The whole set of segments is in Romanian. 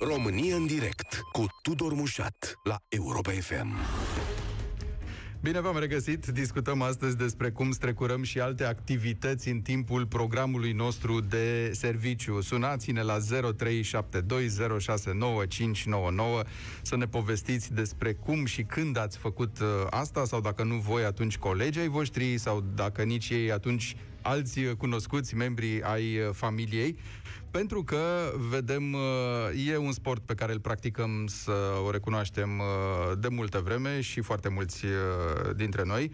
România în direct cu Tudor Mușat la Europa FM. Bine v-am regăsit! Discutăm astăzi despre cum strecurăm și alte activități în timpul programului nostru de serviciu. Sunați-ne la 0372069599 să ne povestiți despre cum și când ați făcut uh, asta sau dacă nu voi, atunci colegii ai voștri sau dacă nici ei, atunci alți cunoscuți membri ai uh, familiei pentru că vedem, uh, e un sport pe care îl practicăm, să o recunoaștem, uh, de multă vreme și foarte mulți uh, dintre noi.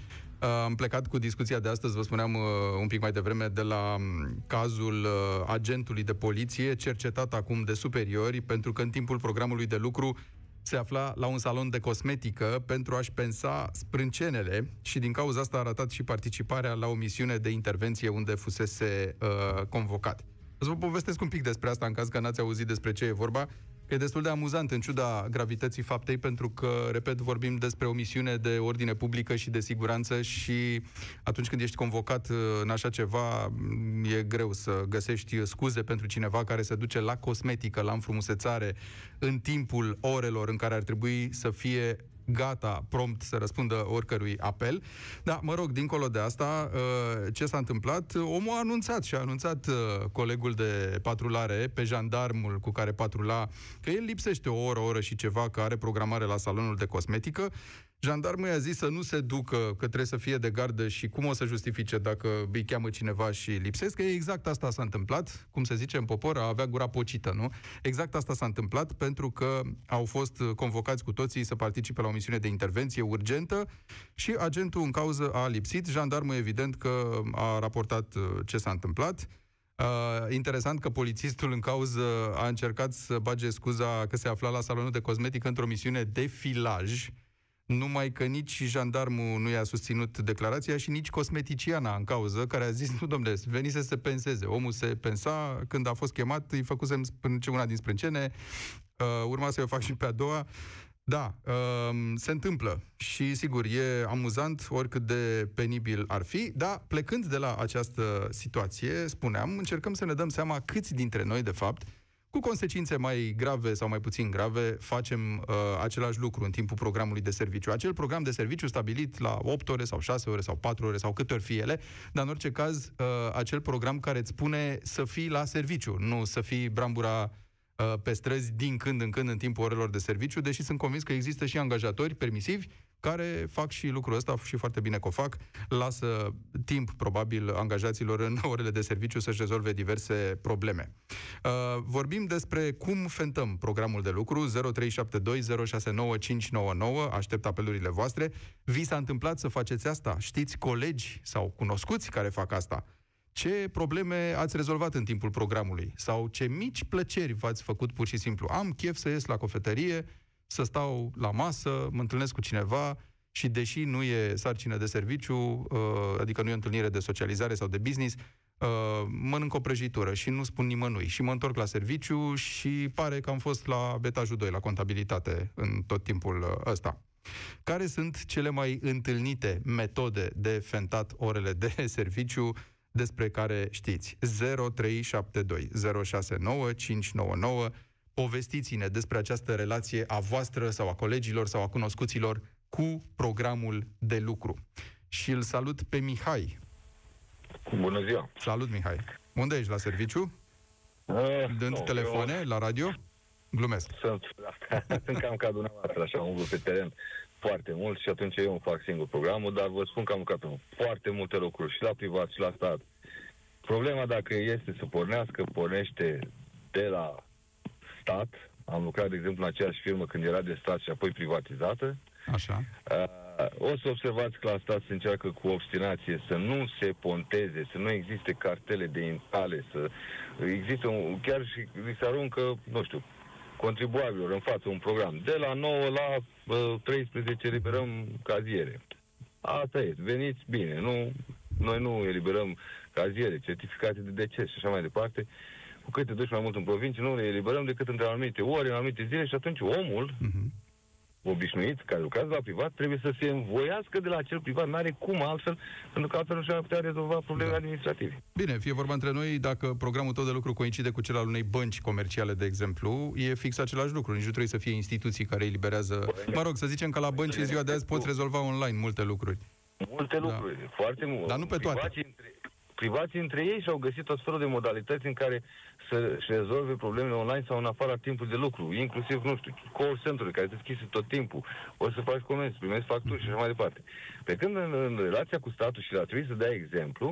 Am plecat cu discuția de astăzi, vă spuneam un pic mai devreme, de la um, cazul agentului de poliție, cercetat acum de superiori, pentru că în timpul programului de lucru se afla la un salon de cosmetică pentru a-și pensa sprâncenele și din cauza asta a arătat și participarea la o misiune de intervenție unde fusese uh, convocat. O să vă povestesc un pic despre asta în caz că n-ați auzit despre ce e vorba. E destul de amuzant în ciuda gravității faptei pentru că, repet, vorbim despre o misiune de ordine publică și de siguranță și atunci când ești convocat uh, în așa ceva, e greu să găsești scuze pentru cineva care se duce la cosmetică, la înfrumusețare, în timpul orelor în care ar trebui să fie gata, prompt să răspundă oricărui apel. Da, mă rog, dincolo de asta, uh, ce s-a întâmplat? Omul a anunțat și a anunțat uh, colegul de patrulare pe jandarmul cu care patrula că el lipsește o oră, o oră și ceva, că are programare la salonul de cosmetică Jandarmul i-a zis să nu se ducă, că trebuie să fie de gardă și cum o să justifice dacă îi cheamă cineva și lipsesc, că exact asta s-a întâmplat, cum se zice în popor, a avea gura pocită, nu? Exact asta s-a întâmplat pentru că au fost convocați cu toții să participe la o misiune de intervenție urgentă și agentul în cauză a lipsit. Jandarmul evident că a raportat uh, ce s-a întâmplat. Uh, interesant că polițistul în cauză a încercat să bage scuza că se afla la salonul de cosmetic într-o misiune de filaj, numai că nici jandarmul nu i-a susținut declarația și nici cosmeticiana în cauză, care a zis, nu domnule, venise să se penseze. Omul se pensa, când a fost chemat, îi făcusem una din sprâncene, uh, urma să o fac și pe a doua. Da, uh, se întâmplă și, sigur, e amuzant oricât de penibil ar fi, dar plecând de la această situație, spuneam, încercăm să ne dăm seama câți dintre noi, de fapt, cu consecințe mai grave sau mai puțin grave, facem uh, același lucru în timpul programului de serviciu. Acel program de serviciu stabilit la 8 ore sau 6 ore sau 4 ore sau câte ori fie ele, dar în orice caz, uh, acel program care îți spune să fii la serviciu, nu să fii brambura uh, pe străzi din când în când în timpul orelor de serviciu, deși sunt convins că există și angajatori permisivi care fac și lucrul ăsta și foarte bine că o fac, lasă timp, probabil, angajaților în orele de serviciu să-și rezolve diverse probleme. Uh, vorbim despre cum fentăm programul de lucru 0372069599, aștept apelurile voastre. Vi s-a întâmplat să faceți asta? Știți colegi sau cunoscuți care fac asta? Ce probleme ați rezolvat în timpul programului? Sau ce mici plăceri v-ați făcut pur și simplu? Am chef să ies la cofetărie, să stau la masă, mă întâlnesc cu cineva și deși nu e sarcină de serviciu, uh, adică nu e o întâlnire de socializare sau de business, uh, mănânc o prăjitură și nu spun nimănui și mă întorc la serviciu și pare că am fost la etajul 2, la contabilitate, în tot timpul uh, ăsta. Care sunt cele mai întâlnite metode de fentat orele de serviciu despre care știți? 0372 069 599 Povestiți-ne despre această relație a voastră sau a colegilor sau a cunoscuților cu programul de lucru. Și îl salut pe Mihai. Bună ziua! Salut, Mihai! Unde ești? La serviciu? Uh, Dând nu, telefoane eu... la radio? Glumesc. Sunt, da, sunt cam ca dumneavoastră, așa, umblu pe teren foarte mult și atunci eu îmi fac singur programul, dar vă spun că am lucrat în foarte multe lucruri și la privat și la stat. Problema dacă este să pornească, pornește de la stat. Am lucrat, de exemplu, în aceeași firmă când era de stat și apoi privatizată. Așa. Uh, o să observați că la stat se încearcă cu obstinație să nu se ponteze, să nu existe cartele de intale, să există un, chiar și li se aruncă, nu știu, contribuabilor în față un program. De la 9 la uh, 13 eliberăm caziere. Asta e, veniți bine, nu, noi nu eliberăm caziere, certificate de deces și așa mai departe cu cât te duci mai mult în provincie, nu le eliberăm decât între anumite ore, în anumite zile și atunci omul uh-huh. Obișnuiți, care lucrează la privat, trebuie să se învoiască de la acel privat. N-are cum altfel, pentru că altfel nu și-ar putea rezolva problemele da. administrative. Bine, fie vorba între noi, dacă programul tău de lucru coincide cu cel al unei bănci comerciale, de exemplu, e fix același lucru. Nici nu trebuie să fie instituții care îi liberează... Mă rog, să zicem că la bănci în ziua de azi poți rezolva online multe lucruri. Multe da. lucruri, foarte mult. Dar nu pe toate. Între, privații între ei și-au găsit tot felul de modalități în care să-și rezolve problemele online sau în afara timpului de lucru, inclusiv, nu știu, call center care se deschise tot timpul, o să faci comenzi, primești facturi și așa mai departe. Pe când în, în relația cu statul și la trebuie să dea exemplu,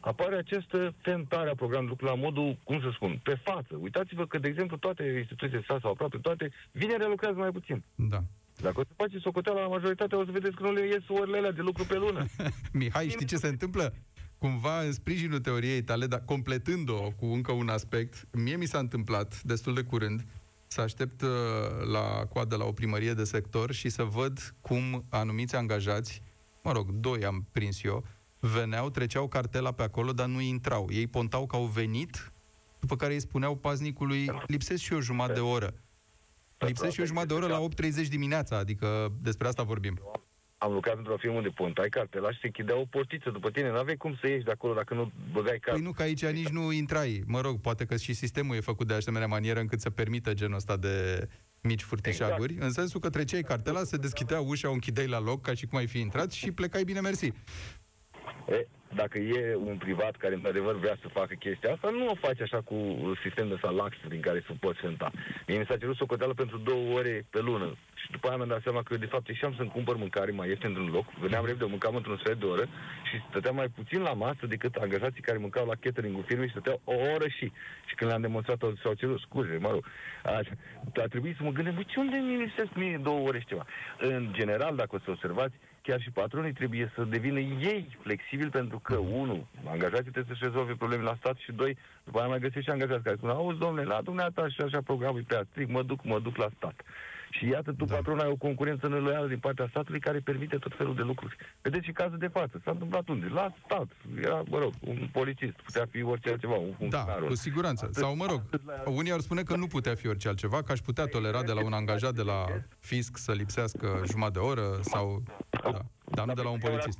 apare această tentare a programului lucru la modul, cum să spun, pe față. Uitați-vă că, de exemplu, toate instituțiile stat sau aproape toate, vinerea lucrează mai puțin. Da. Dacă o să faceți socoteala la majoritatea, o să vedeți că nu le ies orele alea de lucru pe lună. Mihai, știi ce se întâmplă? Cumva în sprijinul teoriei tale, dar completând-o cu încă un aspect, mie mi s-a întâmplat destul de curând să aștept uh, la coadă la o primărie de sector și să văd cum anumiți angajați, mă rog, doi am prins eu, veneau, treceau cartela pe acolo, dar nu intrau. Ei pontau că au venit, după care îi spuneau paznicului, lipsesc și o jumătate de oră. Lipsesc și o jumătate de oră la 8.30 dimineața, adică despre asta vorbim am lucrat într-o firmă de pontai cartela și se închidea o portiță după tine. N-aveai cum să ieși de acolo dacă nu băgai cap. Păi nu, că aici nici nu intrai. Mă rog, poate că și sistemul e făcut de asemenea manieră încât să permită genul ăsta de mici furtișaguri, exact. în sensul că treceai cartela, se deschidea ușa, o închideai la loc, ca și cum ai fi intrat și plecai bine mersi. E, dacă e un privat care într-adevăr vrea să facă chestia asta, nu o face așa cu sistem de ăsta lax din care să poți senta. Mie mi s-a cerut socoteală pentru două ore pe lună și după aia mi-am dat seama că de fapt ieșeam să-mi cumpăr mâncare mai ieftin într-un loc, veneam repede, mâncam într-un sfert de oră și stăteam mai puțin la masă decât angajații care mâncau la catering-ul firmei și stăteau o oră și. Și când le-am demonstrat, s-au cerut scuze, mă rog. Așa. A trebuit să mă gândesc, bă, ce unde mi lipsesc mie două ore și ceva? În general, dacă o să observați, chiar și patronii trebuie să devină ei flexibili pentru că, unu, angajații trebuie să-și rezolve probleme la stat și, doi, după aia mai găsești și angajați care spun, auzi, domnule, la dumneata și așa programul e prea strict, mă duc, mă duc la stat. Și iată, tu, da. patron, ai o concurență neloială din partea statului care permite tot felul de lucruri. Vedeți și cazul de față. S-a întâmplat unde? La stat. Era, mă rog, un polițist. Putea fi orice altceva, un funcționar. Da, cu siguranță. Atât, Sau, mă rog, la... unii ar spune că nu putea fi orice altceva, că aș putea tolera de la un angajat de la fisc să lipsească jumătate de oră sau... Da, dar nu de la un polițist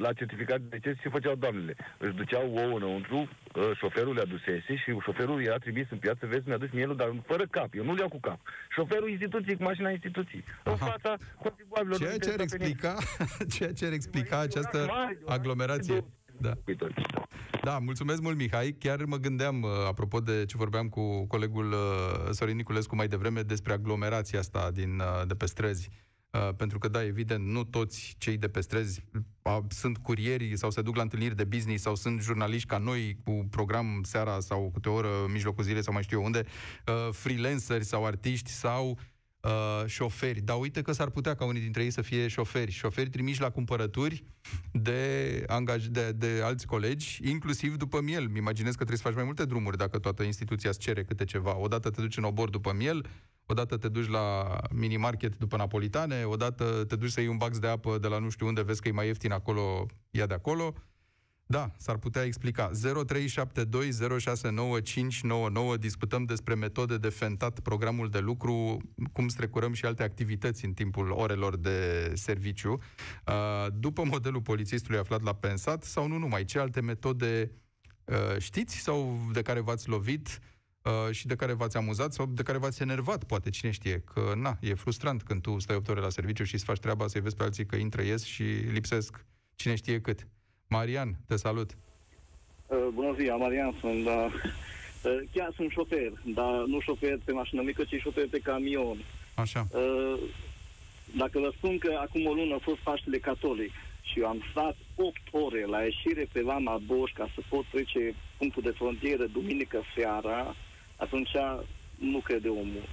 la certificat de deces ce făceau doamnele. Își duceau ouă înăuntru, ă, șoferul le adusese și șoferul era trimis în piață, vezi, mi-a dus mielul, dar fără cap. Eu nu le iau cu cap. Șoferul instituției cu mașina instituției. Aha. În fața contribuabilor. Ceea ce ar explica, ceea ce ar explica această aglomerație. Da. Da, mulțumesc mult, Mihai. Chiar mă gândeam, ă, apropo de ce vorbeam cu colegul ă, Sorin Niculescu mai devreme, despre aglomerația asta din, de pe străzi Uh, pentru că, da, evident, nu toți cei de pe străzi uh, sunt curieri sau se duc la întâlniri de business sau sunt jurnaliști ca noi cu program seara sau câte o oră în mijlocul zilei sau mai știu eu unde, uh, freelanceri sau artiști sau uh, șoferi. Dar uite că s-ar putea ca unii dintre ei să fie șoferi. Șoferi trimiși la cumpărături de, angaj- de, de alți colegi, inclusiv după miel. Mi imaginez că trebuie să faci mai multe drumuri dacă toată instituția îți cere câte ceva. Odată te duci în obor după miel, odată te duci la mini-market după napolitane, odată te duci să iei un bax de apă de la nu știu unde, vezi că e mai ieftin acolo, ia de acolo. Da, s-ar putea explica. 0372069599 discutăm despre metode de fentat programul de lucru, cum strecurăm și alte activități în timpul orelor de serviciu. Uh, după modelul polițistului aflat la pensat sau nu numai, ce alte metode uh, știți sau de care v-ați lovit? uh, și de care v-ați amuzat sau de care v-ați enervat, poate, cine știe, că, na, e frustrant când tu stai 8 ore la serviciu și îți faci treaba să-i vezi pe alții că intră, ies și lipsesc cine știe cât. Marian, te salut! Uh, bună ziua, Marian sunt, da. Uh, chiar sunt șofer, dar nu șofer pe mașină mică, ci șofer pe camion. Așa. Uh, dacă vă spun că acum o lună a fost Paștele Catolic și eu am stat 8 ore la ieșire pe Lama Boș ca să pot trece punctul de frontieră duminică seara, atunci nu crede omul.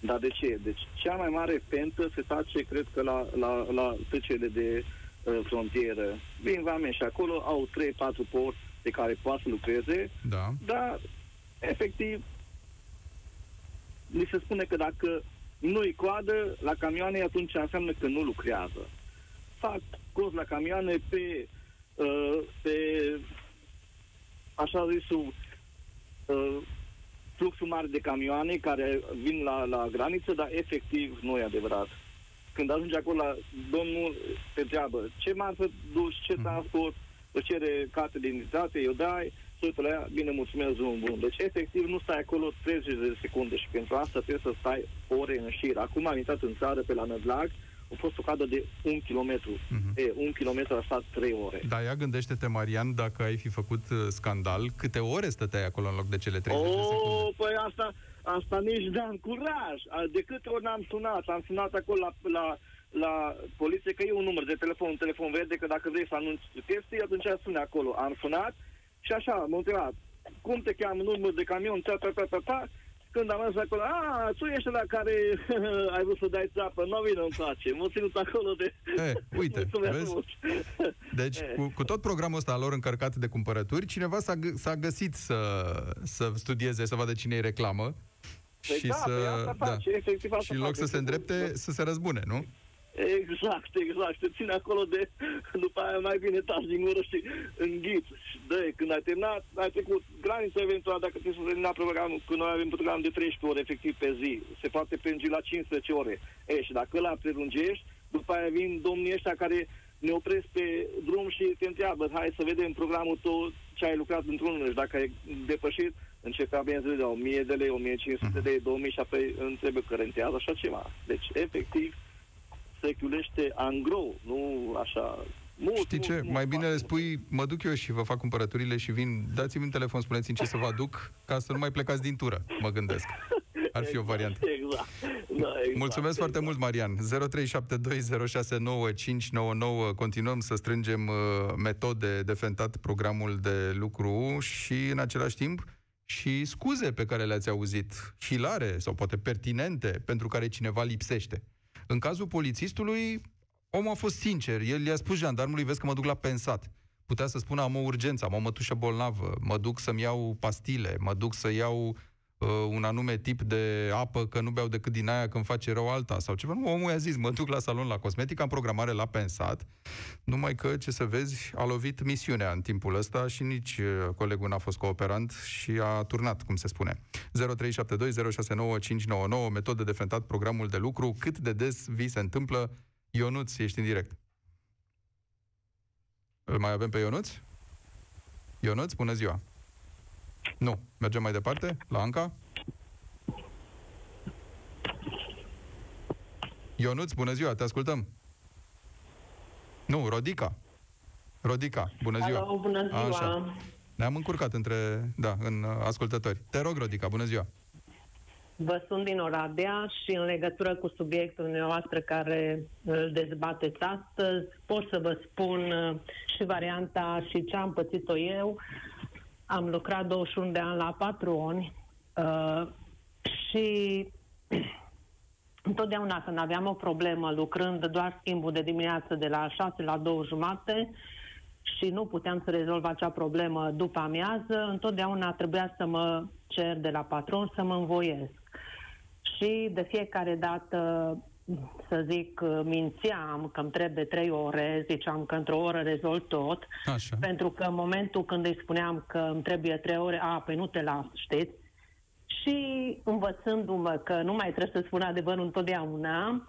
Dar de ce? Deci cea mai mare pentă se face, cred că, la, la, la trecerile de uh, frontieră. Vin oameni și acolo au 3-4 porți pe care poate să lucreze, da. dar, efectiv, mi se spune că dacă nu-i coadă la camioane, atunci înseamnă că nu lucrează. Fac cost la camioane pe, uh, pe așa zisul uh, fluxul mare de camioane care vin la, la graniță, dar efectiv nu e adevărat. Când ajunge acolo la domnul, te întreabă ce marfă duci, ce Mhm. transport, îți cere carte de identitate, eu dai, se uită la ea, bine, mulțumesc, drum bun. Deci, efectiv, nu stai acolo 30 de secunde și pentru asta trebuie să stai ore în șir. Acum am intrat în țară pe la Nădlag, a fost o cadă de un kilometru. Mhm. E, un kilometru a stat trei ore. Da, ia gândește-te, Marian, dacă ai fi făcut uh, scandal, câte ore stăteai acolo în loc de cele 30 de secunde? Oh, păi asta, asta nici n-am curaj. A, De câte ori n-am sunat? Am sunat acolo la, la, la poliție, că e un număr de telefon, un telefon verde, că dacă vrei să anunți chestii, atunci sune acolo. Am sunat și așa, m-am întrebat, cum te cheamă număr de camion, ta, ta, ta, ta, ta, când am mers acolo, a, tu ești la care ai vrut să dai țapă, nu vină în place, m-am ținut acolo de... E, uite, Mulțumesc vezi? mult. Deci, E. cu, cu tot programul ăsta al lor încărcat de cumpărături, cineva s-a, g- s-a găsit să, să studieze, să vadă cine îi reclamă Păi și da, să... păi asta face, efectiv asta și în loc face. să se îndrepte, să se răzbune, nu? Exact, exact. Te ține acolo de... După aia mai bine taci din gură și înghiți. Și dă când ai terminat, ai trecut granița eventual, dacă trebuie să termina programul, că noi avem program de 13 ore efectiv pe zi, se poate prelungi la 15 ore. E, și dacă ăla prelungești, după aia vin domnii ăștia care ne opresc pe drum și te întreabă, hai să vedem programul tău, ce ai lucrat într-unul și dacă ai depășit, începe abia să de 1000 de lei, 1500 de lei, 2000 și apoi întrebe că rentează așa ceva. Deci, efectiv, se chiulește angro, nu așa... Mult, Știi mult, ce? mult, Mai bine foarte le spui, mă duc eu și vă fac cumpărăturile și vin, dați-mi un telefon, spuneți-mi ce să vă aduc, ca să nu mai plecați din tură, mă gândesc. Ar fi o variantă. Exact. Da, exact. Mulțumesc foarte exact. mult, Marian. 0372069599. Continuăm să strângem uh, metode de fentat programul de lucru și, în același timp, și scuze pe care le-ați auzit, hilare sau poate pertinente, pentru care cineva lipsește. În cazul polițistului, omul a fost sincer. El i-a spus jandarmului, vezi că mă duc la pensat. Putea să spună, am o urgență, am o mătușă bolnavă, mă duc să-mi iau pastile, mă duc să iau uh, un anume tip de apă, că nu beau decât din aia când face rău alta sau ceva. Nu, omul i-a zis, mă duc la salon la cosmetic, am programare la pensat, numai că, ce să vezi, a lovit misiunea în timpul ăsta și nici uh, colegul n-a fost cooperant și a turnat, cum se spune. 0372069599, metodă de fentat programul de lucru, cât de des vi se întâmplă, Ionuț, ești în direct. Îl mai avem pe Ionuț? Ionuț, bună ziua! Nu. Mergem mai departe? La Anca? Ionuț, bună ziua, te ascultăm. Nu, Rodica. Rodica, bună ziua. Alo, bună ziua. Așa. Ne-am încurcat între, da, în uh, ascultători. Te rog, Rodica, bună ziua. Vă sunt din Oradea și în legătură cu subiectul dumneavoastră care îl dezbateți astăzi, pot să vă spun uh, și varianta și ce am pățit-o eu. Am lucrat 21 de ani la patroni uh, și întotdeauna când aveam o problemă lucrând doar schimbul de dimineață de la 6 la 2 jumate și nu puteam să rezolv acea problemă după amiază, întotdeauna trebuia să mă cer de la patron să mă învoiesc. Și de fiecare dată, să zic, mințeam că îmi trebuie trei ore, ziceam că într-o oră rezolv tot, Așa. pentru că în momentul când îi spuneam că îmi trebuie trei ore, a, păi nu te las, știți? Și învățându-mă că nu mai trebuie să spun adevărul întotdeauna,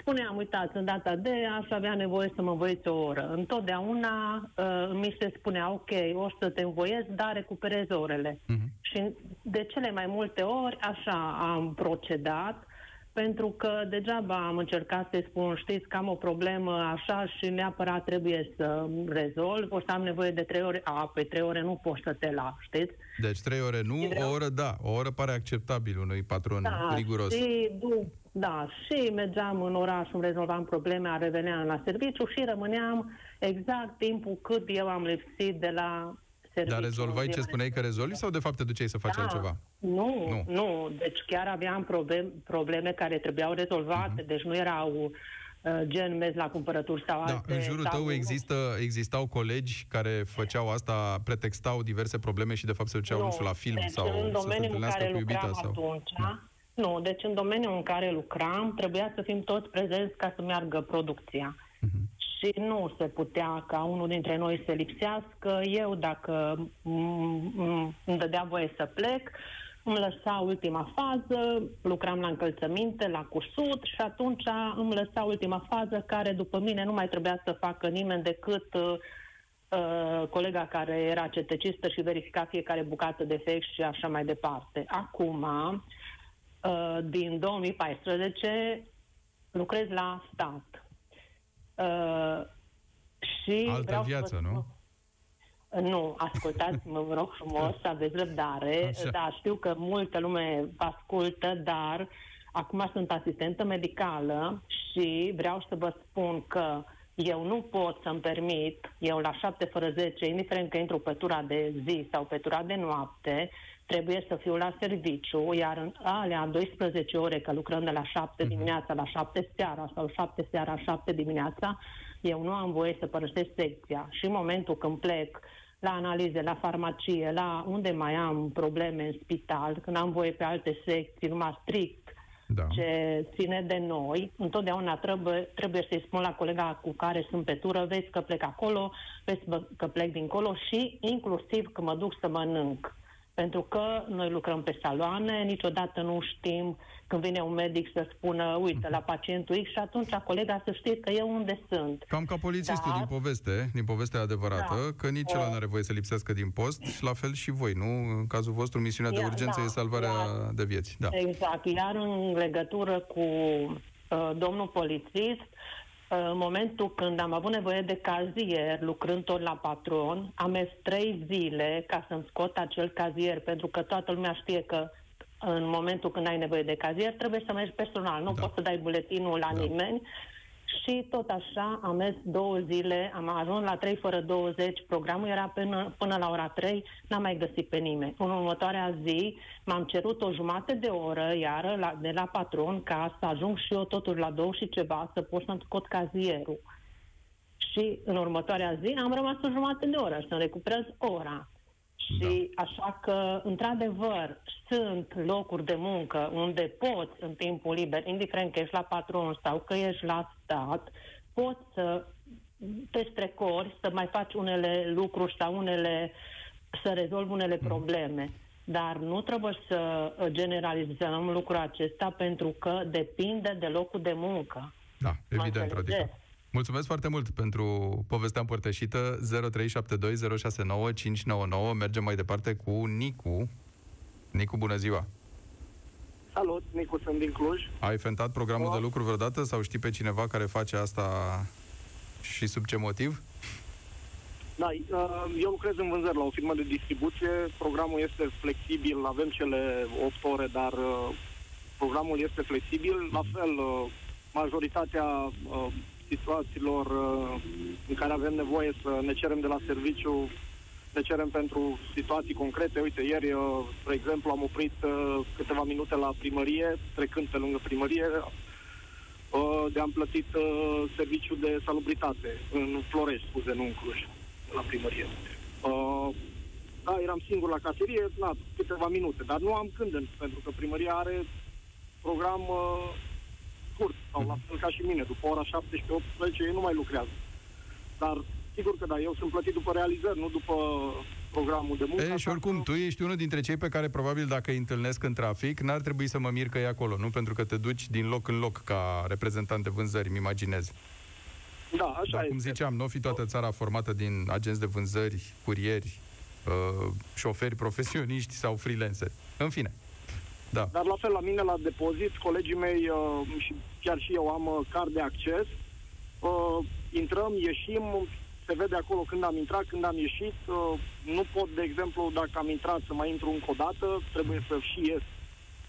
spuneam, uitați, în data de aș avea nevoie să mă învoiți o oră. Întotdeauna uh, mi se spunea, ok, o să te învoiesc, dar recuperezi orele. Mhm. Și de cele mai multe ori așa am procedat, pentru că degeaba am încercat să-i spun, știți că am o problemă așa și neapărat trebuie să rezolv, o să am nevoie de trei ore. A, pe trei ore nu poți să te las, știți? Deci trei ore nu, Vreau- o oră da. O oră pare acceptabil unui patron Da, riguros. și, du- da, și mergeam în oraș, îmi rezolvam probleme, reveneam la serviciu și rămâneam exact timpul cât eu am lipsit de la serviciu. Dar rezolvai ce Ziua spuneai că rezolvi sau de fapt te duceai să faci da, altceva? Nu, Nu. nu, nu. Deci chiar aveam probleme, probleme care trebuiau rezolvate, uh-huh. deci nu erau uh, gen mers la cumpărături sau Mhm. Da, alte... în jurul sau- tău există, existau colegi care făceau asta, pretextau diverse probleme și de fapt se duceau, nu știu, la film deci sau în să se domeniul în întâlnească care cu iubita lucram sau... atunci, nu, deci în domeniul în care lucram trebuia să fim toți prezenți ca să meargă producția. Mhm. Și nu se putea ca unul dintre noi să lipsească. Eu, dacă m- m- îmi dădea voie să plec, îmi lăsa ultima fază, lucram la încălțăminte, la cusut și atunci îmi lăsa ultima fază care după mine nu mai trebuia să facă nimeni decât uh, uh, colega care era cetecistă și verifica fiecare bucată de fex și așa mai departe. Acum, uh, din 2014, lucrez la stat. Uh, și Altă vreau viață, să vă nu? spun- nu, ascultați-mă, vă rog frumos, să aveți răbdare. Așa. Da, știu că multă lume vă ascultă, dar acum sunt asistentă medicală și vreau să vă spun că eu nu pot să-mi permit, eu la 7 fără 10, indiferent că intru pe tura de zi sau pe tura de noapte, trebuie să fiu la serviciu, iar în alea 12 ore, că lucrăm de la 7 dimineața la 7 seara sau 7 seara, 7 dimineața, eu nu am voie să părăsesc secția. Și în momentul când plec la analize, la farmacie, la unde mai am probleme în spital, când am voie pe alte secții, numai strict Da. ce ține de noi, întotdeauna trebuie, trebuie să-i spun la colega cu care sunt pe tură, vezi că plec acolo, vezi bă, că plec dincolo și inclusiv că mă duc să mănânc. Pentru că noi lucrăm pe saloane, niciodată nu știm când vine un medic să spună, uite, la pacientul X și atunci colega să știe că eu unde sunt. Cam ca polițistul Da. din poveste, din povestea adevărată, Da. că nici ăla Uh. nu are voie să lipsească din post și la fel și voi, nu? În cazul vostru, misiunea de Ia, urgență da, e salvarea iar- de vieți. Da. Exact. Iar în legătură cu uh, domnul polițist, uh, în momentul când am avut nevoie de cazier, lucrând tot la patron, am mers trei zile ca să-mi scot acel cazier, pentru că toată lumea știe că în momentul când ai nevoie de cazier, trebuie să mergi personal. Nu Da. poți să dai buletinul la Da. nimeni. Și tot așa am mers două zile, am ajuns la 3 fără 20, programul era până, până la ora 3, n-am mai găsit pe nimeni. În următoarea zi m-am cerut o jumătate de oră, iară, la, de la patron, ca să ajung și eu totuși la două și ceva, să pot să-mi scot cazierul. Și în următoarea zi am rămas o jumătate de oră să-mi recuperez ora. Și așa că, într-adevăr, sunt locuri de muncă unde poți, în timpul liber, indiferent că ești la patron sau că ești la stat, poți să te strecori, să mai faci unele lucruri sau unele, să rezolvi unele probleme. Dar nu trebuie să generalizăm lucrul acesta pentru că depinde de locul de muncă. Da, evident, înțelegeți? Rodica. Mulțumesc foarte mult pentru povestea împărtășită 0372069599. Mergem mai departe cu Nicu. Nicu, bună ziua! Salut, Nicu, sunt din Cluj. Ai fentat programul Da. de lucru vreodată sau știi pe cineva care face asta și sub ce motiv? Da, uh, eu lucrez în vânzări la o firmă de distribuție. Programul este flexibil, avem cele 8 ore, dar uh, programul este flexibil. La fel, uh, majoritatea uh, situațiilor uh, în care avem nevoie să ne cerem de la serviciu, ne cerem pentru situații concrete. Uite, ieri, uh, spre exemplu, am oprit uh, câteva minute la primărie, trecând pe lângă primărie, uh, de am plătit uh, serviciu de salubritate în Florești, scuze, nu în Cluj, la primărie. Uh, da, eram singur la caserie, na, câteva minute, dar nu am când, pentru că primăria are program uh, scurt, sau la fel ca și mine, după ora 17-18 ei nu mai lucrează. Dar sigur că da, eu sunt plătit după realizări, nu după programul de muncă. E, și așa oricum, că- tu ești unul dintre cei pe care probabil dacă îi întâlnesc în trafic, n-ar trebui să mă mir că e acolo, nu? Pentru că te duci din loc în loc ca reprezentant de vânzări, îmi imaginez. Da, așa Dar cum este. ziceam, nu o fi toată țara formată din agenți de vânzări, curieri, uh, șoferi profesioniști sau freelanceri. În fine. Da. Dar la fel la mine la depozit, colegii mei uh, și chiar și eu am uh, card de acces. Uh, intrăm, ieșim, se vede acolo când am intrat, când am ieșit. Uh, nu pot, de exemplu, dacă am intrat să mai intru încă o dată, trebuie să și ies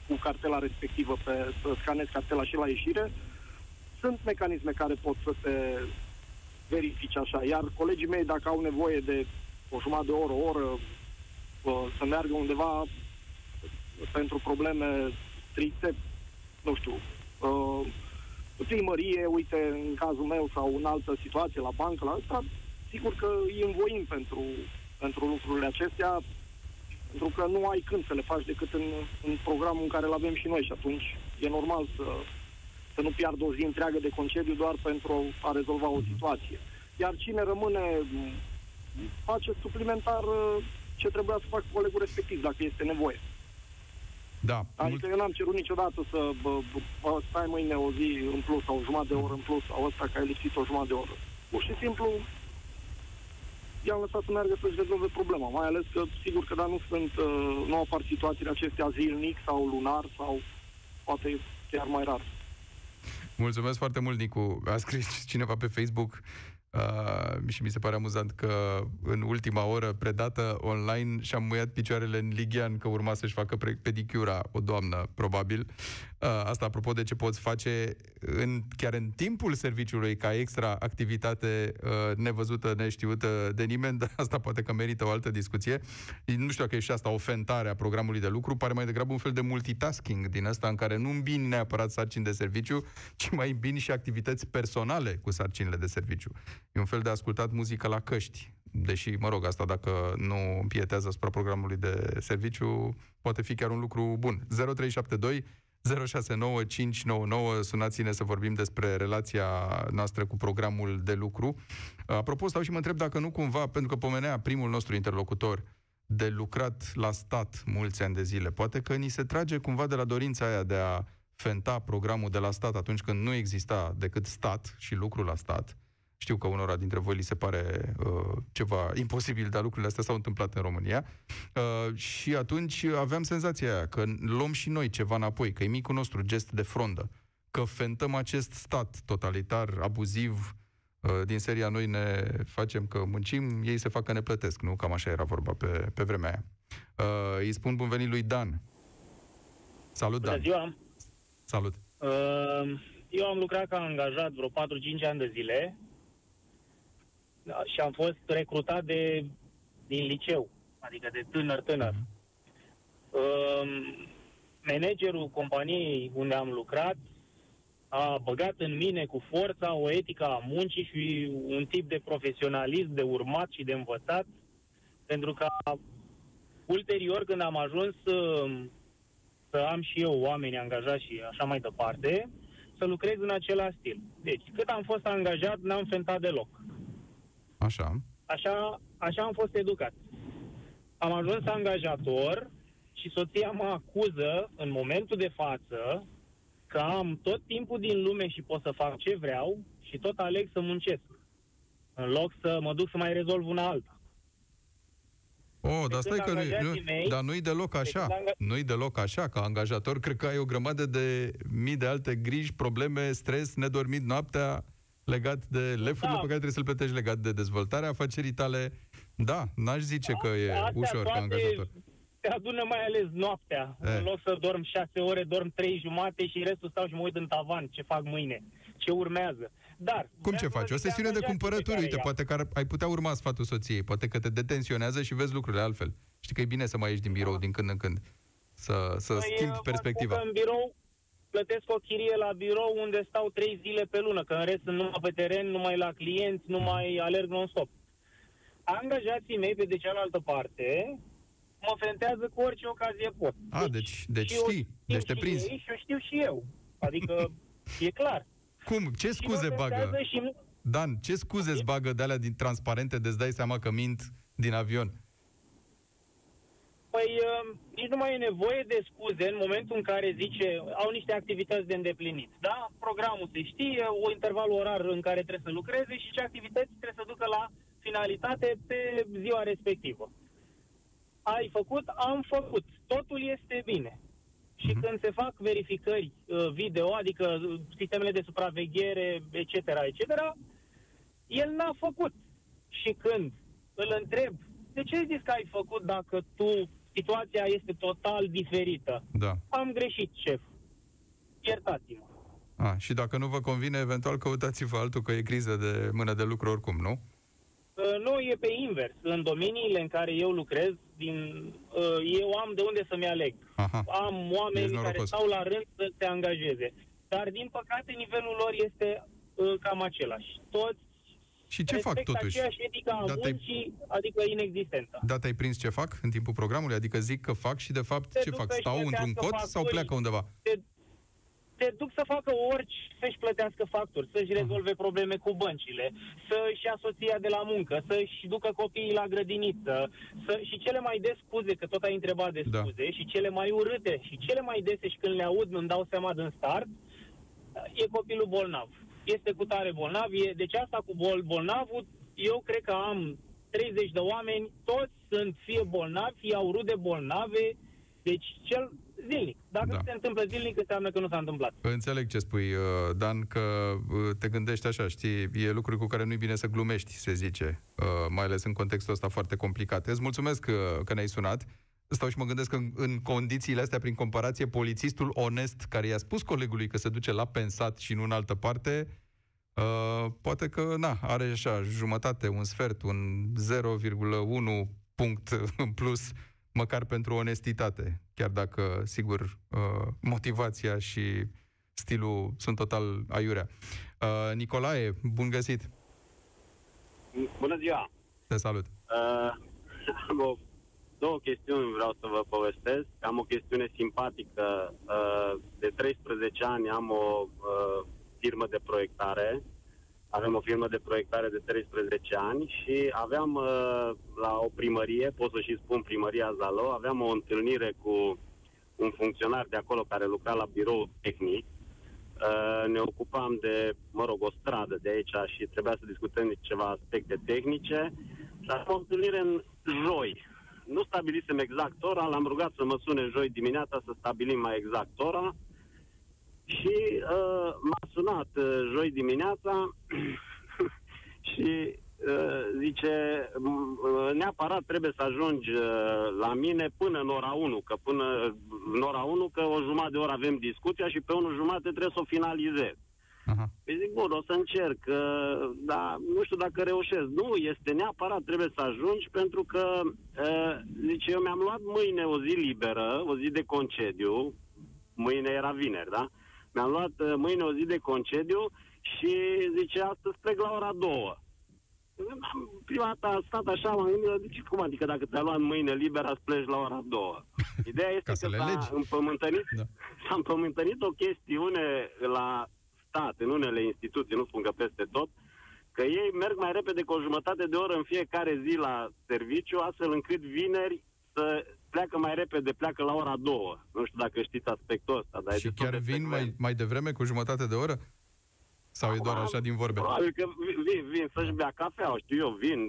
cu cartela respectivă, pe, să scanez cartela și la ieșire. Sunt mecanisme care pot să te verifice așa, iar colegii mei, dacă au nevoie de o jumătate de oră, o oră, uh, să meargă undeva pentru probleme stricte, nu știu, uh, primărie, uite, în cazul meu sau în altă situație, la bancă, la asta, sigur că îi învoim pentru, pentru lucrurile acestea, pentru că nu ai când să le faci decât în, în programul în care îl avem și noi și atunci e normal să, să nu piardă o zi întreagă de concediu doar pentru a rezolva o situație. Iar cine rămâne m, face suplimentar uh, ce trebuia să facă colegul respectiv, dacă este nevoie. Da. Adică eu n-am cerut niciodată să bă, bă, bă, stai mâine o zi în plus sau o jumătate de oră în plus sau ăsta că ai lipsit o jumătate de oră. Pur și simplu i-am lăsat să meargă să-și rezolve problema. Mai ales că, sigur că da, nu sunt, uh, nu apar situațiile acestea zilnic sau lunar sau poate chiar mai rar. Mulțumesc foarte mult, Nicu. A scris cineva pe Facebook Uh, și mi se pare amuzant că în ultima oră predată online și-am muiat picioarele în Ligian că urma să-și facă pedicura o doamnă, probabil. Uh, asta apropo de ce poți face în, chiar în timpul serviciului ca extra activitate uh, nevăzută, neștiută de nimeni, dar asta poate că merită o altă discuție. Nu știu dacă e și asta o fentare a programului de lucru, pare mai degrabă un fel de multitasking din asta în care nu îmbini neapărat sarcini de serviciu, ci mai îmbini și activități personale cu sarcinile de serviciu. E un fel de ascultat muzică la căști. Deși, mă rog, asta dacă nu împietează asupra programului de serviciu, poate fi chiar un lucru bun. 0372 069599, sunați-ne să vorbim despre relația noastră cu programul de lucru. Apropo, stau și mă întreb dacă nu cumva, pentru că pomenea primul nostru interlocutor, de lucrat la stat mulți ani de zile. Poate că ni se trage cumva de la dorința aia de a fenta programul de la stat atunci când nu exista decât stat și lucru la stat știu că unora dintre voi li se pare uh, ceva imposibil, dar lucrurile astea s-au întâmplat în România. Uh, și atunci aveam senzația aia că luăm și noi ceva înapoi, că e micul nostru gest de frondă, că fentăm acest stat totalitar, abuziv, uh, din seria noi ne facem că muncim, ei se fac că ne plătesc, nu? Cam așa era vorba pe, pe vremea aia. Uh, îi spun bun venit lui Dan. Salut, Dan. Bună ziua! Salut! Uh, eu am lucrat ca angajat vreo 4-5 ani de zile da, și am fost recrutat de, din liceu, adică de tânăr-tânăr. Uh, managerul companiei unde am lucrat a băgat în mine cu forța o etică a muncii și un tip de profesionalism de urmat și de învățat, pentru că ulterior, când am ajuns să, să am și eu oameni angajați și așa mai departe, să lucrez în același stil. Deci, cât am fost angajat, n-am fentat deloc. Așa. Așa, așa am fost educat. Am ajuns angajator și soția mă acuză în momentul de față că am tot timpul din lume și pot să fac ce vreau și tot aleg să muncesc. În loc să mă duc să mai rezolv una alta. Oh, dar stai că nu, nu, mei, dar nu-i deloc așa. Anga... Nu-i deloc așa. Ca angajator, cred că ai o grămadă de mii de alte griji, probleme, stres, nedormit noaptea legat de lefurile da. pe care trebuie să-l plătești legat de dezvoltarea afacerii tale. Da, n-aș zice că e Astea ușor ca angajator. Te adună mai ales noaptea. E. În loc să dorm șase ore, dorm trei jumate și restul stau și mă uit în tavan ce fac mâine, ce urmează. Dar... Cum ce faci? O sesiune de cumpărături, uite, ia. poate că ai putea urma sfatul soției, poate că te detenționează și vezi lucrurile altfel. Știi că e bine să mai ieși din birou da. din când în când, să, să păi, schimbi perspectiva. În birou plătesc o chirie la birou unde stau trei zile pe lună, că în rest sunt numai pe teren, numai la clienți, nu mai alerg non-stop. Angajații mei, pe de cealaltă parte, mă fentează cu orice ocazie pot. A, deci, deci, deci știi, deci te prinzi. Și eu știu și eu. Adică, e clar. Cum? Ce scuze bagă? Și... Dan, ce scuze îți bagă de alea din transparente de-ți dai seama că mint din avion? Păi uh, nici nu mai e nevoie de scuze în momentul în care zice, au niște activități de îndeplinit. Da? Programul se știe, o interval orar în care trebuie să lucreze și ce activități trebuie să ducă la finalitate pe ziua respectivă. Ai făcut? Am făcut. Totul este bine. Și mm-hmm. când se fac verificări uh, video, adică uh, sistemele de supraveghere, etc., etc., el n-a făcut. Și când îl întreb, de ce ai zis că ai făcut dacă tu situația este total diferită. Da. Am greșit, șef. Iertați-mă. A, și dacă nu vă convine, eventual căutați-vă altul, că e criză de mână de lucru oricum, nu? Uh, nu, e pe invers. În domeniile în care eu lucrez, din, uh, eu am de unde să-mi aleg. Aha. Am oameni care stau la rând să se angajeze. Dar, din păcate, nivelul lor este uh, cam același. Toți și ce fac totuși? etică a da, muncii, adică inexistentă. Da, te-ai prins ce fac în timpul programului? Adică zic că fac și de fapt te ce fac? Stau într-un cot sau pleacă undeva? Te, se duc să facă orice, să-și plătească facturi, să-și rezolve probleme cu băncile, să-și ia soția de la muncă, să-și ducă copiii la grădiniță, să, și cele mai des scuze, că tot ai întrebat de Da. scuze, și cele mai urâte, și cele mai dese și când le aud nu-mi dau seama din start, e copilul bolnav. Este cu tare bolnav, e, deci asta cu bol, bolnavul, eu cred că am 30 de oameni, toți sunt fie bolnavi, fie au rude bolnave, deci cel zilnic. Dacă Da. da. se întâmplă zilnic, înseamnă că nu s-a întâmplat. Înțeleg ce spui, uh, Dan, că uh, te gândești așa, știi, e lucruri cu care nu-i bine să glumești, se zice, uh, mai ales în contextul ăsta foarte complicat. Îți mulțumesc că, că ne-ai sunat. Stau și mă gândesc că în, în condițiile astea, prin comparație, polițistul onest care i-a spus colegului că se duce la pensat și nu în altă parte, uh, poate că, na, are așa, jumătate, un sfert, un 0,1 punct în plus, măcar pentru onestitate, chiar dacă, sigur, uh, motivația și stilul sunt total aiurea. Uh, Nicolae, bun găsit! Bună ziua! Te salut! Uh, am o, două chestiuni vreau să vă povestesc. Am o chestiune simpatică. Uh, de 13 ani am o uh, firmă de proiectare. Avem o firmă de proiectare de 13 ani și aveam uh, la o primărie, pot să și spun primăria Zalo, aveam o întâlnire cu un funcționar de acolo care lucra la birou tehnic Uh, ne ocupam de, mă rog, o stradă de aici și trebuia să discutăm ceva aspecte tehnice. Și am o întâlnire în joi. Nu stabilisem exact ora, l-am rugat să mă sune joi dimineața să stabilim mai exact ora. Și uh, m-a sunat uh, joi dimineața și uh, zice, "M- uh, neapărat trebuie să ajungi uh, la mine până în ora 1, că până în ora 1, că o jumătate de oră avem discuția și pe 1 jumate trebuie să o finalizez. Aha. Păi zic, bun, o să încerc, uh, dar nu știu dacă reușesc. Nu, este neapărat, trebuie să ajungi, pentru că, uh, zice, eu mi-am luat mâine o zi liberă, o zi de concediu, mâine era vineri, da? Mi-am luat uh, mâine o zi de concediu și, zice, astăzi plec la ora două. Am- Prima dată am stat așa, m-am gândit, zice, cum adică dacă ți-a luat mâine liberă, îți pleci la ora două? Ideea este Ca să că le s-a legi. împământănit, Da. s-a împământănit o chestiune la stat, în unele instituții, nu spun că peste tot, că ei merg mai repede cu o jumătate de oră în fiecare zi la serviciu, astfel încât vineri să pleacă mai repede, pleacă la ora două. Nu știu dacă știți aspectul ăsta, dar e Și destul chiar de vin frecvent. mai, mai devreme, cu jumătate de oră? Sau e doar așa din vorbe? Probabil că vin, vin, vin să-și bea cafea, știu eu, vin,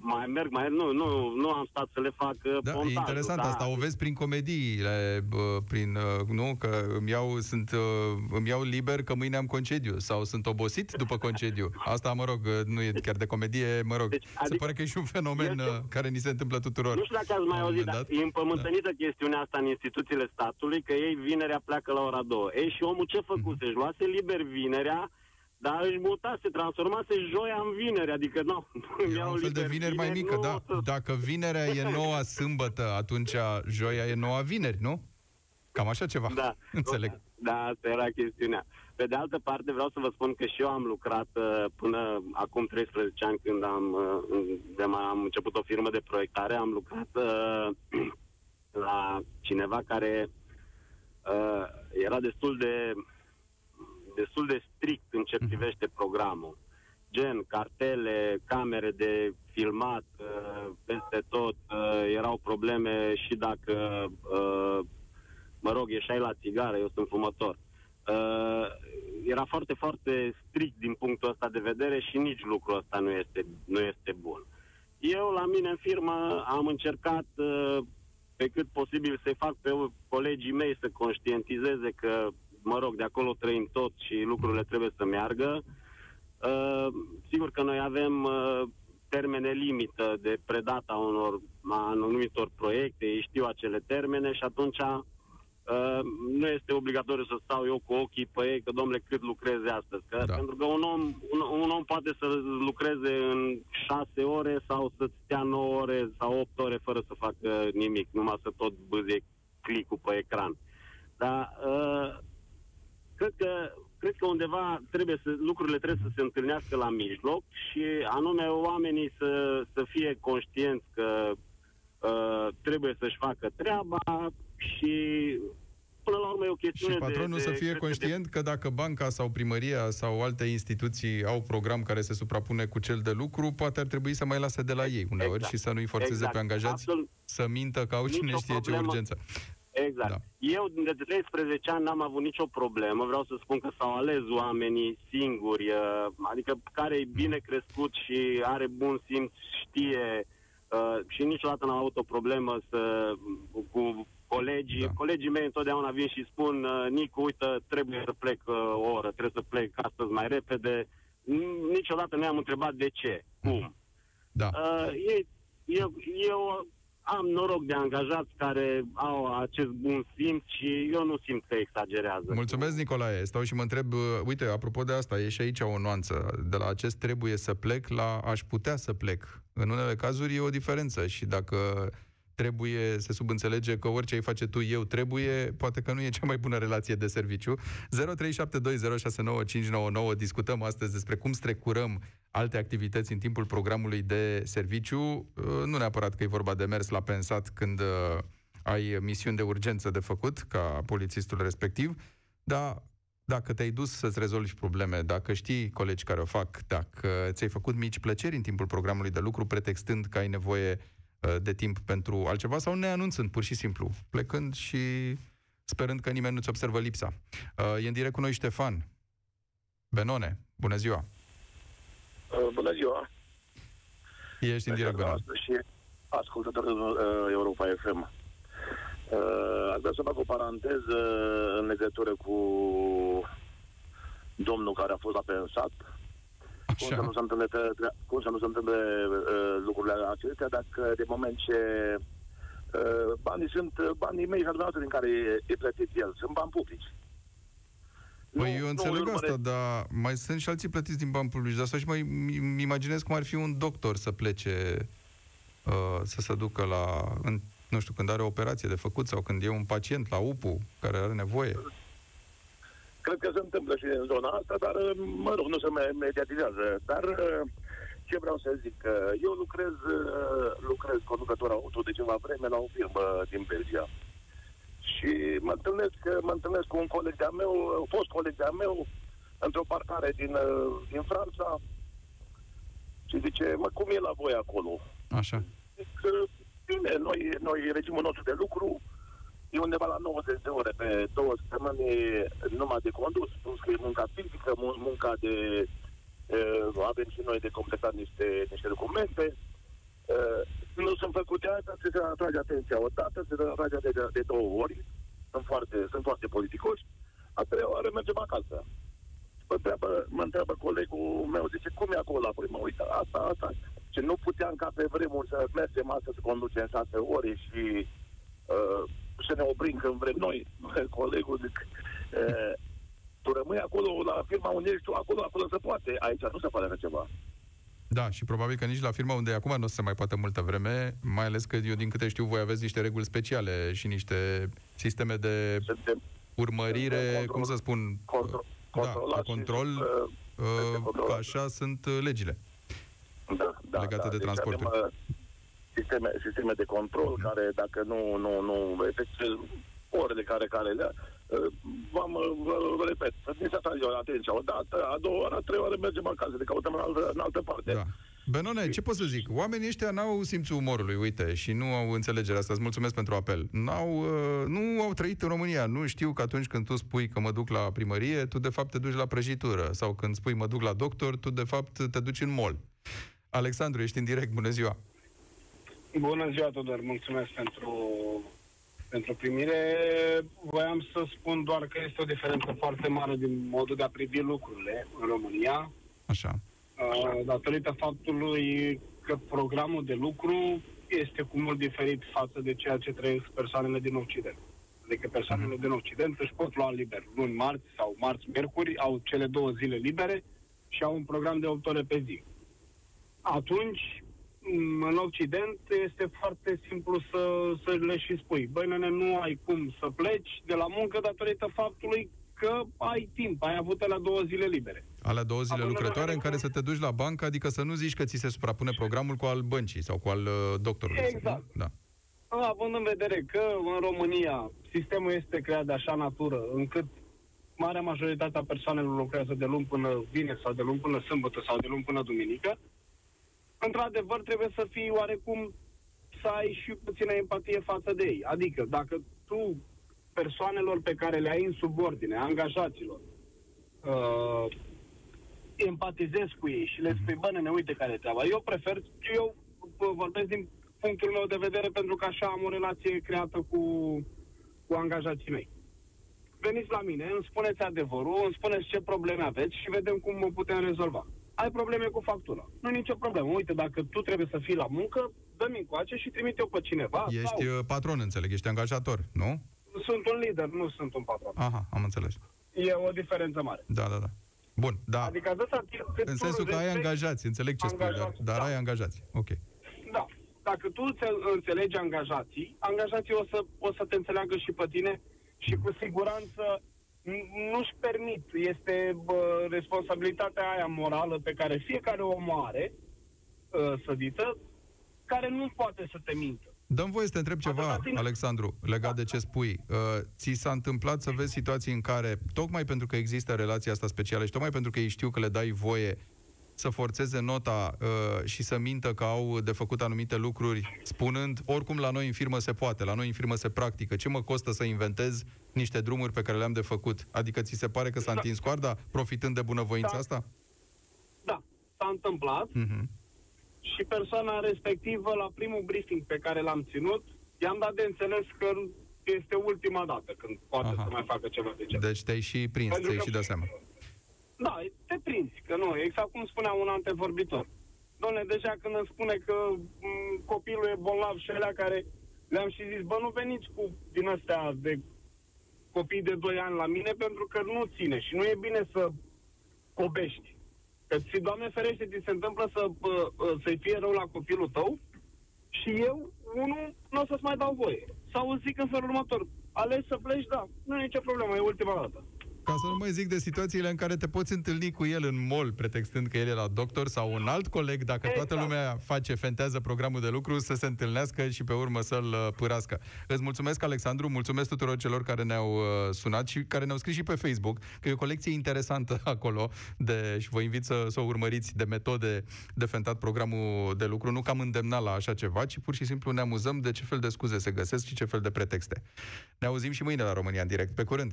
mai merg, mai nu, nu, nu am stat să le fac uh, Da, e montajul, interesant da. asta, o vezi prin comediile, bă, prin, uh, nu, că îmi iau, sunt, uh, îmi iau liber că mâine am concediu sau sunt obosit după concediu. Asta, mă rog, uh, nu e chiar de comedie, mă rog, Deci, se adică pare că e și un fenomen este- uh, care ni se întâmplă tuturor. Nu știu dacă ați mai la un auzit, moment dar dat. e împământănită chestiunea asta în instituțiile statului, că ei vinerea pleacă la ora 2. Ei, și omul ce făcuse? Mhm. Își luase liber vinerea, dar își mutase, transformase joia în vineri, adică nu, îmi E iau un fel de liber vineri mai vineri, mică, nu da. o să- Dacă vinerea e noua sâmbătă, atunci joia e noua vineri, nu? Cam așa ceva. Da. Înțeleg. Da, asta era chestiunea. Pe de altă parte, vreau să vă spun că și eu am lucrat uh, până acum 13 ani când am, uh, în- de mai am început o firmă de proiectare, am lucrat uh, la cineva care uh, era destul de destul de strict în ce privește programul. Gen, cartele, camere de filmat, uh, peste tot, uh, erau probleme și dacă uh, mă rog, ieșai la țigară, eu sunt fumător. Uh, era foarte, foarte strict din punctul ăsta de vedere și nici lucrul ăsta nu este, nu este bun. Eu, la mine în firmă, am încercat uh, pe cât posibil să-i fac pe colegii mei să conștientizeze că, mă rog, de acolo trăim tot și lucrurile trebuie să meargă. Uh, sigur că noi avem uh, termene limită de predata unor a anumitor proiecte, ei știu acele termene și atunci uh, nu este obligatoriu să stau eu cu ochii pe ei că, domnule, cât lucreze astăzi. Că, Da. Pentru că un om, un, un om poate să lucreze în șase ore sau să stea 9 ore sau 8 ore fără să facă nimic, numai să tot bâzie clicul pe ecran. Dar uh, cred că cred că undeva trebuie să, lucrurile trebuie să se întâlnească la mijloc și anume oamenii să, să fie conștienți că uh, trebuie să-și facă treaba și până la urmă e o chestiune Și patronul de, să de, fie cred că conștient că dacă banca sau primăria sau alte instituții au program care se suprapune cu cel de lucru, poate ar trebui să mai lase de la ei uneori Exact. și să nu-i forțeze Exact. pe angajați Absolut. să mintă că au cine Nicio știe ce problemă. urgență. Exact. Da. Da. Eu de 13 ani n-am avut nicio problemă. Vreau să spun că s-au ales oamenii singuri, uh, adică care e bine crescut și are bun simț, știe uh, și niciodată n-am avut o problemă să, cu colegii. Da. Da. Colegii mei întotdeauna vin și spun uh, Nicu, uite, trebuie să plec uh, o oră, trebuie să plec astăzi mai repede. N- Niciodată nu am întrebat de ce, cum. Da. Uh, ei, eu, eu am noroc de angajați care au acest bun simț și eu nu simt că exagerează. Mulțumesc, Nicolae. Stau și mă întreb, uh, uite, apropo de asta, e și aici o nuanță. De la acest trebuie să plec la aș putea să plec. În unele cazuri e o diferență și dacă trebuie, se subînțelege că orice ai face tu, eu trebuie, poate că nu e cea mai bună relație de serviciu. 0372069599 discutăm astăzi despre cum strecurăm alte activități în timpul programului de serviciu. Uh, Nu neapărat că e vorba de mers la pensat când uh, ai misiuni de urgență de făcut, ca polițistul respectiv, dar dacă te-ai dus să-ți rezolvi probleme, dacă știi colegi care o fac, dacă ți-ai făcut mici plăceri în timpul programului de lucru, pretextând că ai nevoie uh, de timp pentru altceva sau neanunțând, pur și simplu, plecând și sperând că nimeni nu-ți observă lipsa. Uh, E în direct cu noi Ștefan. Benone, bună ziua! Uh, Bună ziua! Ești în direct, Benone. Dumneavoastră și ascultătorul uh, Europa FM. Uh, aș vrea să fac o paranteză în legătură cu domnul care a fost apensat. Cum să nu Așa. se întâmple, tre- tre- cum să nu se întâmple uh, lucrurile acestea dacă de moment ce uh, banii sunt uh, banii mei și al dumneavoastră din care e, e plătit el, sunt bani publici. Păi Nu- eu nu înțeleg urmăresc- asta, dar mai sunt și alții plătiți din bani publici, dar asta și mai îmi imaginez cum ar fi un doctor să plece, uh, să se ducă la, în, nu știu, când are o operație de făcut sau când e un pacient la UPU care are nevoie. Cred că se întâmplă și în zona asta, dar, uh, mă rog, nu se me- mediatizează. Dar uh, ce vreau să zic, că eu lucrez, uh, lucrez conducător auto de ceva vreme la o firmă din Belgia. Și mă întâlnesc, mă întâlnesc cu un coleg de-a meu, un fost coleg de-a meu, într-o parcare din, uh, din Franța și zice, mă, cum e la voi acolo? Așa. Zic, uh, bine, noi, noi regimul nostru de lucru e undeva la 90 de ore pe două săptămâni numai de condus, plus că e munca fizică, mun- munca de... Uh, avem și noi de completat niște, niște documente. Uh, nu sunt făcute asta, se se atrage atenția o dată, se atrage de, de două ori. Sunt foarte, sunt foarte politicoși. A treia oară mergem acasă. Mă întreabă, mă întreabă colegul meu, zice, cum e acolo la prima? Uite, asta, asta. Și nu puteam ca pe vremuri să mergem astăzi să conducem șase ore și uh, să ne oprim când vrem noi. Colegul zic, uh, tu rămâi acolo la firma unde ești tu, acolo, acolo se poate. Aici nu se poate așa ceva. Da, și probabil că nici la firma unde e acum nu o să se mai poată multă vreme, mai ales că eu din câte știu voi aveți niște reguli speciale și niște sisteme de Suntem urmărire, Control. cum să spun, contro- da, controlați ca și, control, uh, uh, este controlat. așa sunt uh, legile. da, da, legate da. de transporturi. avem, uh, sisteme, sisteme de control Mhm. care, dacă nu, nu, nu efectuez orele care, care le uh, v-am, uh, vă, vă repet, să ni se atrage atenția o dată, a doua oară, a treia oară mergem acasă, le căutăm în altă, în altă parte. Da. Benone, ce pot să zic? Oamenii ăștia n-au simțul umorului, uite, și nu au înțelegerea asta. Îți mulțumesc pentru apel. N-au, uh, nu au trăit în România. Nu știu că atunci când tu spui că mă duc la primărie, tu de fapt te duci la prăjitură. Sau când spui mă duc la doctor, tu de fapt te duci în mall. Alexandru, ești în direct. Bună ziua! Bună ziua, Tudor, mulțumesc pentru, pentru primire. Voiam să spun doar că este o diferență foarte mare din modul de a privi lucrurile în România, Așa. uh, datorită faptului că programul de lucru este cu mult diferit față de ceea ce trăiesc persoanele din Occident. Adică persoanele din Occident își pot lua liber luni, marți sau marți, miercuri, au cele două zile libere și au un program de 8 ore pe zi. Atunci, m, în Occident este foarte simplu să, să le și spui, băi, nene, nu ai cum să pleci de la muncă datorită faptului că ai timp, ai avut la două zile libere. Alea două zile Având în lucrătoare în vedere care că- să te duci la bancă, adică să nu zici că ți se suprapune programul cu al băncii sau cu al uh, doctorului. Exact. nu? Da. având în vedere că în România sistemul este creat de așa natură încât marea majoritate a persoanelor lucrează de luni până vineri sau de luni până sâmbătă sau de luni până duminică, într-adevăr trebuie să fii oarecum să ai și puțină empatie față de ei. Adică dacă tu persoanelor pe care le ai în subordine, angajaților, uh, empatizezi cu ei și le spui, bă, ne uite care e treaba. Eu prefer, eu vorbesc din punctul meu de vedere pentru că așa am o relație creată cu, cu angajații mei. Veniți la mine, îmi spuneți adevărul, îmi spuneți ce probleme aveți și vedem cum o putem rezolva. Ai probleme cu factura. Nu nicio problemă. Uite, dacă tu trebuie să fii la muncă, dă-mi încoace și trimite-o pe cineva. Ești sau... uh, patron, înțeleg, ești angajator, nu? Sunt un lider, nu sunt un patron. Aha, am înțeles. E o diferență mare. Da, da, da. Bun, da. Adică atâta timp cât În tu sensul că ai respecti- angajați, înțeleg ce spui, dar, Angajați, dar da. ai angajați. Ok. Da. Dacă tu înțe- înțelegi angajații, angajații o să, o să te înțeleagă și pe tine și cu siguranță n- nu-și permit. Este bă, responsabilitatea aia morală pe care fiecare om o are, uh, sădită, care nu poate să te mintă. Dăm voie să te întreb ceva, Atâta timp- Alexandru, legat de ce spui. Uh, ți s-a întâmplat să vezi situații în care, tocmai pentru că există relația asta specială și tocmai pentru că ei știu că le dai voie să forțeze nota uh, și să mintă că au de făcut anumite lucruri, spunând, oricum la noi în firmă se poate, la noi în firmă se practică. Ce mă costă să inventez niște drumuri pe care le-am de făcut? Adică ți se pare că s-a Da. întins coarda, profitând de bunăvoința Da. asta? Da, s-a întâmplat Mhm. și persoana respectivă, la primul briefing pe care l-am ținut, i-am dat de înțeles că este ultima dată când poate Aha. să mai facă ceva de genul. Deci te-ai și prins, Pentru ți-ai că- și dat seama. Da, te prinzi, că nu, exact cum spunea un antevorbitor. Doamne, deja când îmi spune că m, copilul e bolnav și alea care le-am și zis, bă, nu veniți cu din astea de copii de 2 ani la mine pentru că nu ține și nu e bine să cobești. Că ți, Doamne ferește, ți se întâmplă să, bă, bă, să-i fie rău la copilul tău și eu, unul, nu o să-ți mai dau voie. Sau îți zic în felul următor, ales să pleci, da, nu e nicio problemă, e ultima dată. Ca să nu mai zic de situațiile în care te poți întâlni cu el în mall, pretextând că el e la doctor, sau un alt coleg, dacă toată Exact. lumea face, fentează programul de lucru, să se întâlnească și pe urmă să-l uh, pârască. Îți mulțumesc, Alexandru, mulțumesc tuturor celor care ne-au uh, sunat și care ne-au scris și pe Facebook, că e o colecție interesantă acolo de, și vă invit să, să o urmăriți de metode de fentat programul de lucru. Nu că am îndemnat la așa ceva, ci pur și simplu ne amuzăm de ce fel de scuze se găsesc și ce fel de pretexte. Ne auzim și mâine la România în direct. Pe curând!